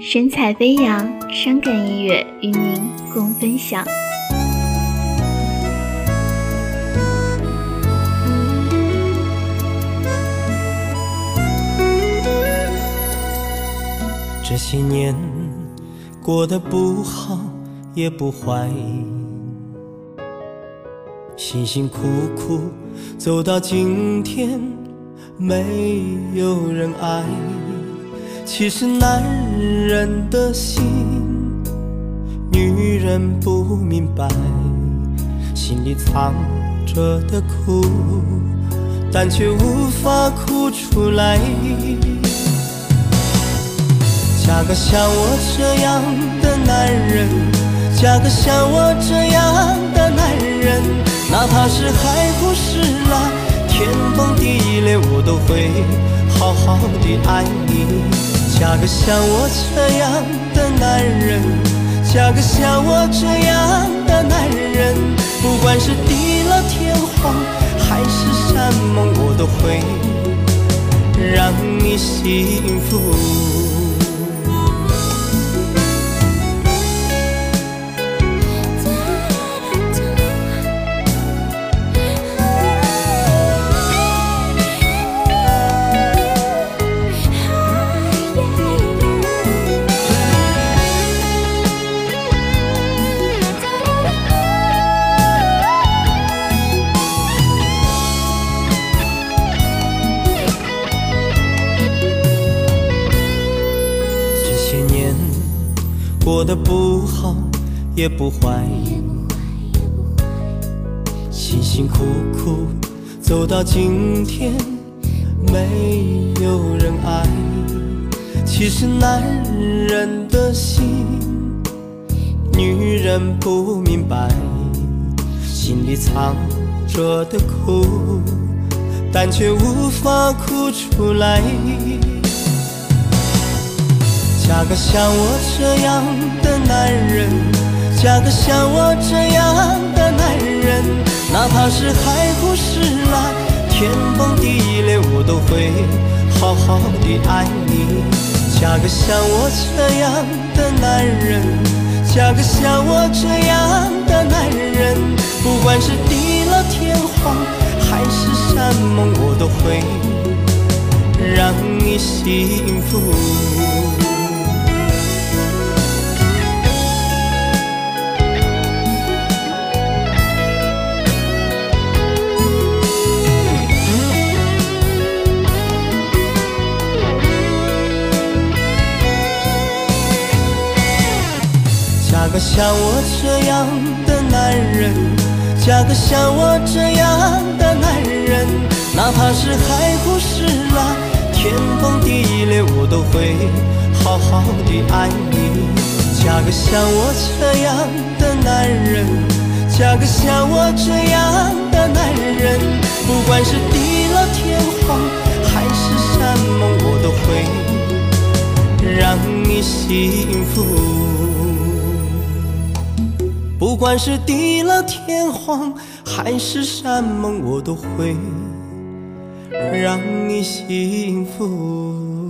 神采飞扬，伤感音乐与您共分享。这些年过得不好也不坏，辛辛苦苦走到今天，没有人爱。其实男人的心，女人不明白，心里藏着的苦，但却无法哭出来。嫁个像我这样的男人，嫁个像我这样的男人，哪怕是海都会好好的爱你。嫁个像我这样的男人，嫁个像我这样的男人，不管是地老天荒还是山盟，我都会让你幸福。过得不好也不坏，辛辛苦苦走到今天，没有人爱。其实男人的心，女人不明白，心里藏着的苦，但却无法哭出来。嫁个像我这样的男人，嫁个像我这样的男人，哪怕是海枯石烂，天崩地裂，我都会好好的爱你。嫁个像我这样的男人，嫁个像我这样的男人，不管是地老天荒还是山盟，我都会让你幸福。个像我这样的男人，嫁个像我这样的男人，哪怕是海枯石烂，天崩地裂，我都会好好的爱你。嫁个像我这样的男人，嫁个像我这样的男人，不管是地老天荒还是山盟，我都会让你幸福。不管是地老天荒还是山盟，我都会让你幸福。